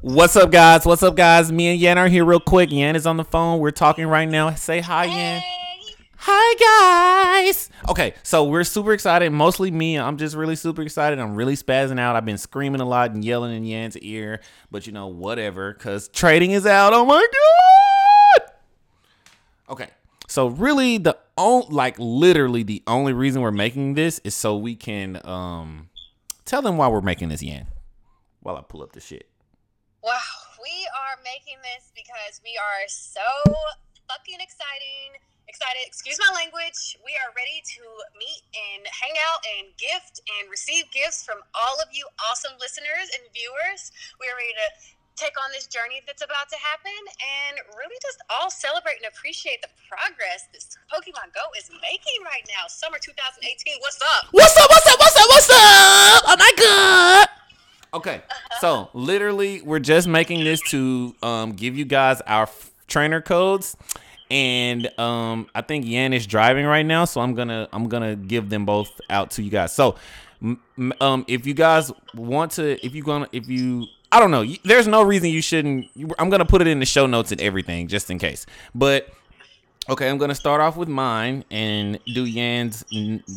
What's up, guys? What's up, guys? Me and Yan are here real quick. Yan is on the phone. We're talking right now. Say hi, Yan. Hi, guys. Okay, so we're super excited. Mostly me. I'm just really super excited. I'm really spazzing out. I've been screaming a lot and yelling in Yan's ear, but you know, whatever, because trading is out. Oh my God. Okay, so really, the only, like, literally, the only reason we're making this is so we can um tell them why we're making this, Yan. While I pull up the shit. Wow, we are making this because we are so fucking exciting. Excited, excuse my language. We are ready to meet and hang out and gift and receive gifts from all of you awesome listeners and viewers. We are ready to take on this journey that's about to happen and really just all celebrate and appreciate the progress this Pokemon Go is making right now. Summer 2018. What's up? What's up? What's up? What's up? What's up? Oh my god. Okay, uh-huh. So literally, we're just making this to um, give you guys our f- trainer codes, and um, I think Yan is driving right now, so I'm gonna I'm gonna give them both out to you guys. So, um, if you guys want to, if you gonna, if you, I don't know, there's no reason you shouldn't. I'm gonna put it in the show notes and everything, just in case. But Okay, I'm gonna start off with mine and do Yan's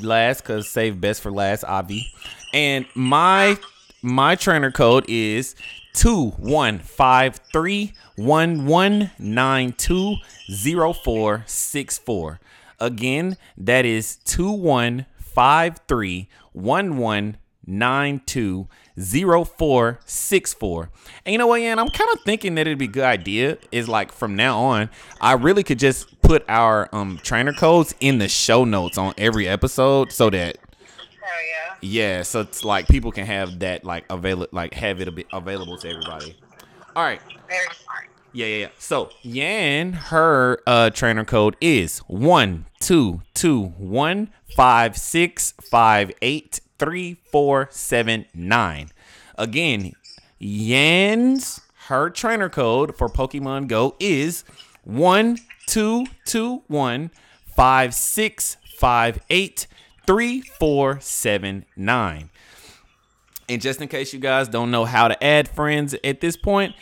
last because save best for last, Avi. And my my trainer code is two one five three one one nine two zero four six four. Again, that is two one five three one one nine two zero four six four. And you know what, Yan? I'm kind of thinking that it'd be a good idea is like from now on, I really could just put our um trainer codes in the show notes on every episode so that yeah. yeah, so it's like people can have that like available like have it available to everybody. All right. Very smart. Yeah, yeah, yeah. So Yan, her uh trainer code is one two two one five six five eight three four seven nine. Again, Yan's her trainer code for Pokemon Go is one two two one five six five eight three four seven nine. And just in case you guys don't know how to add friends at this point,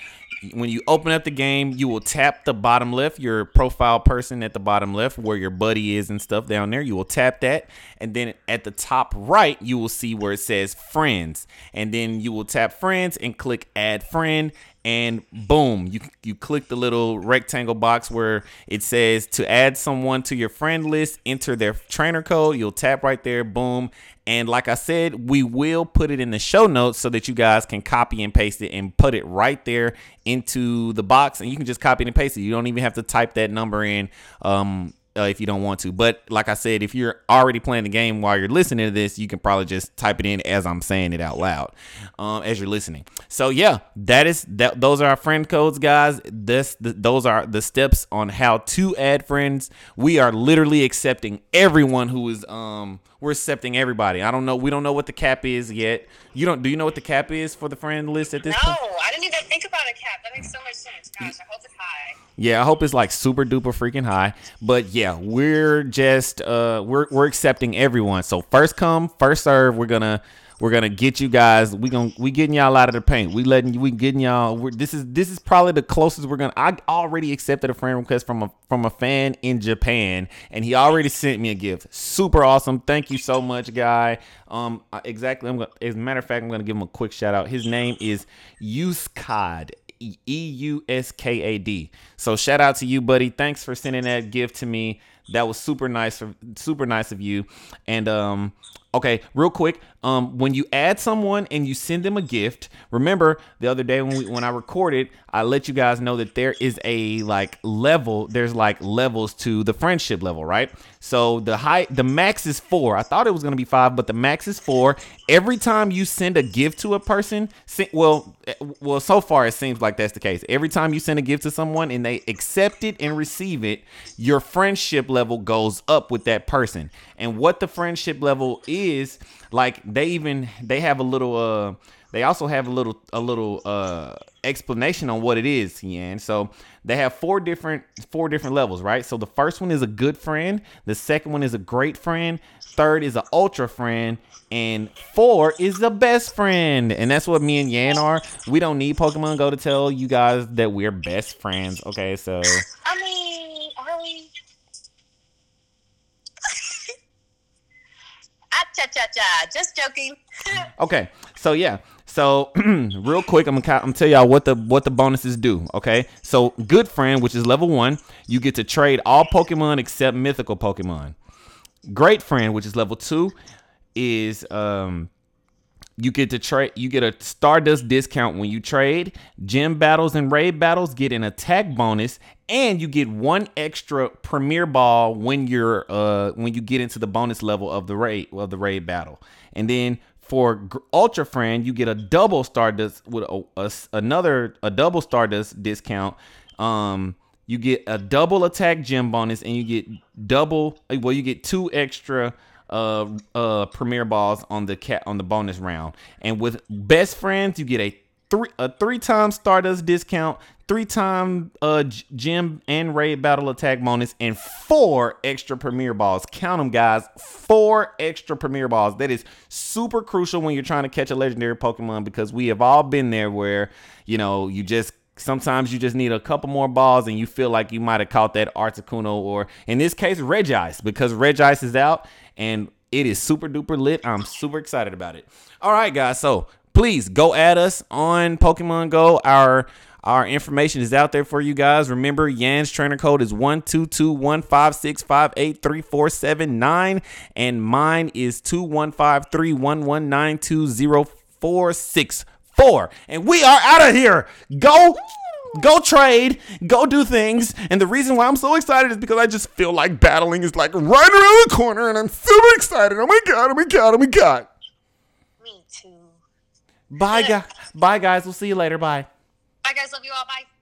when you open up the game, you will tap the bottom left, your profile person at the bottom left, where your buddy is and stuff down there. You will tap that. And then at the top right, you will see where it says friends. And then you will tap friends and click add friend. And boom, you you click the little rectangle box where it says to add someone to your friend list, enter their trainer code. You'll tap right there, boom. And like I said, we will put it in the show notes so that you guys can copy and paste it and put it right there into the box. And you can just copy and paste it. You don't even have to type that number in um, uh, if you don't want to. But like I said, if you're already playing the game while you're listening to this, you can probably just type it in as I'm saying it out loud um, as you're listening. So yeah, that is that. Those are our friend codes, guys. This those are the steps on how to add friends. We are literally accepting everyone who is um we're accepting everybody. I don't know. We don't know what the cap is yet. You don't. Do you know what the cap is for the friend list at this No, point? I didn't even think about a cap. That makes so much sense. Gosh, I hope it's high. Yeah, I hope it's like super duper freaking high. But yeah, we're just uh we're we're accepting everyone. So first come, first serve. We're gonna we're gonna get you guys. We gonna we getting y'all out of the paint. We letting. We getting y'all. We're, this is this is probably the closest we're gonna. I already accepted a friend request from a from a fan in Japan, and he already sent me a gift. Super awesome. Thank you so much, guy. Um, exactly. I'm gonna. As a matter of fact, I'm gonna give him a quick shout out. His name is Euskad. E U S K A D. So shout out to you, buddy. Thanks for sending that gift to me. That was super nice, super nice of you. And um, okay, real quick, um, when you add someone and you send them a gift, remember the other day when we when I recorded, I let you guys know that there is a like level. There's like levels to the friendship level, right? So the high, the max is four. I thought it was gonna be five, but the max is four. Every time you send a gift to a person, well, eh, well, so far it seems like that's the case. Every time you send a gift to someone and they accept it and receive it, your friendship level goes up with that person. And what the friendship level is, like they even they have a little uh they also have a little a little uh explanation on what it is, Yan. So they have four different four different levels, right? So the first one is a good friend, the second one is a great friend, third is an ultra friend, and four is the best friend. And that's what me and Yan are. We don't need Pokemon Go to tell you guys that we're best friends. Okay, so I mean, are we? Cha cha cha. Just joking. Okay, so yeah, so real quick, I'm gonna, I'm tell y'all what the what the bonuses do. Okay, so good friend, which is level one, you get to trade all Pokemon except mythical Pokemon. Great friend, which is level two, is um you get to trade you get a stardust discount when you trade gym battles and raid battles get an attack bonus and you get one extra premier ball when you're uh when you get into the bonus level of the raid of the raid battle. And then for ultra friend you get a double stardust with a, a another a double stardust discount. Um you get a double attack gem bonus and you get double well you get two extra uh uh premier balls on the cat on the bonus round. And with best friends you get a three a three time stardust discount three time uh gym and raid battle attack bonus and four extra premier balls count them guys four extra premier balls that is super crucial when you're trying to catch a legendary pokemon because we have all been there where you know you just Sometimes you just need a couple more balls and you feel like you might have caught that Articuno or in this case Regice because Regice is out and it is super duper lit. I'm super excited about it. All right, guys. So please go at us on Pokemon Go. Our our information is out there for you guys. Remember, Yan's trainer code is one two two one five six five eight three four seven nine, and mine is two one five three one one nine two zero four six four. And we are out of here. Go. Go trade, go do things, and the reason why I'm so excited is because I just feel like battling is like right around the corner, and I'm super excited. Oh my god! Oh my god! Oh my god! Bye, guys. Bye, guys. We'll see you later. Bye. Bye, guys. Love you all. Bye.